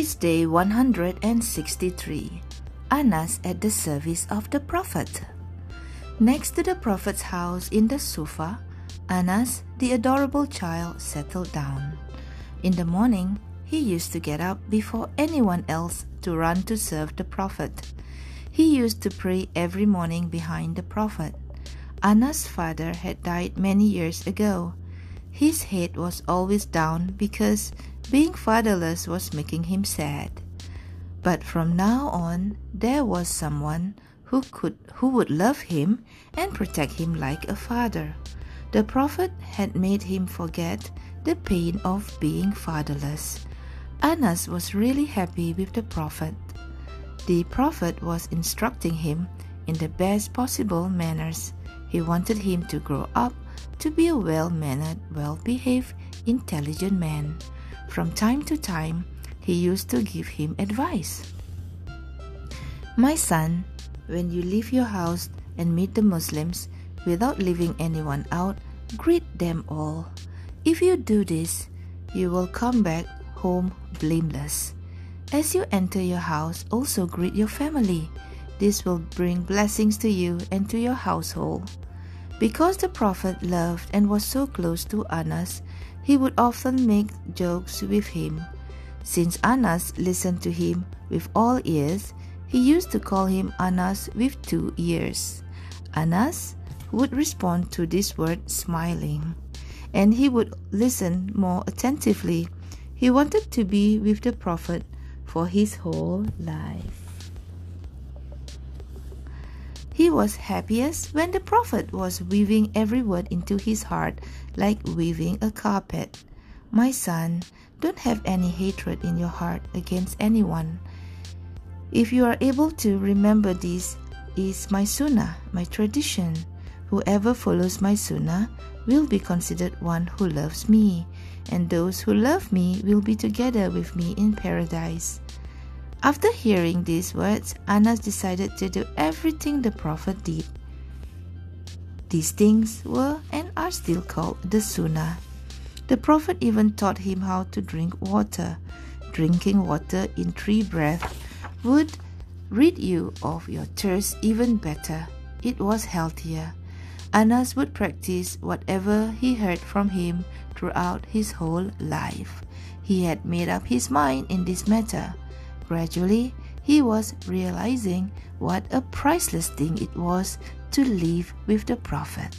It's day 163. Anas at the service of the Prophet. Next to the Prophet's house in the Suffa, Anas, the adorable child, settled down. In the morning, he used to get up before anyone else to run to serve the Prophet. He used to pray every morning behind the Prophet. Anas' father had died many years ago. His head was always down because being fatherless was making him sad. But from now on, there was someone who could who would love him and protect him like a father. The prophet had made him forget the pain of being fatherless. Anas was really happy with the prophet. The prophet was instructing him in the best possible manners. He wanted him to grow up to be a well mannered, well behaved, intelligent man. From time to time, he used to give him advice. My son, when you leave your house and meet the Muslims without leaving anyone out, greet them all. If you do this, you will come back home blameless. As you enter your house, also greet your family. This will bring blessings to you and to your household. Because the Prophet loved and was so close to Anas, he would often make jokes with him. Since Anas listened to him with all ears, he used to call him Anas with two ears. Anas would respond to this word smiling, and he would listen more attentively. He wanted to be with the Prophet for his whole life. He was happiest when the Prophet was weaving every word into his heart like weaving a carpet. My son, don't have any hatred in your heart against anyone. If you are able to remember this is my sunnah, my tradition. Whoever follows my sunnah will be considered one who loves me, and those who love me will be together with me in paradise. After hearing these words, Anas decided to do everything the Prophet did. These things were and are still called the Sunnah. The Prophet even taught him how to drink water. Drinking water in three breaths would rid you of your thirst even better. It was healthier. Anas would practice whatever he heard from him throughout his whole life. He had made up his mind in this matter. Gradually, he was realizing what a priceless thing it was to live with the Prophet.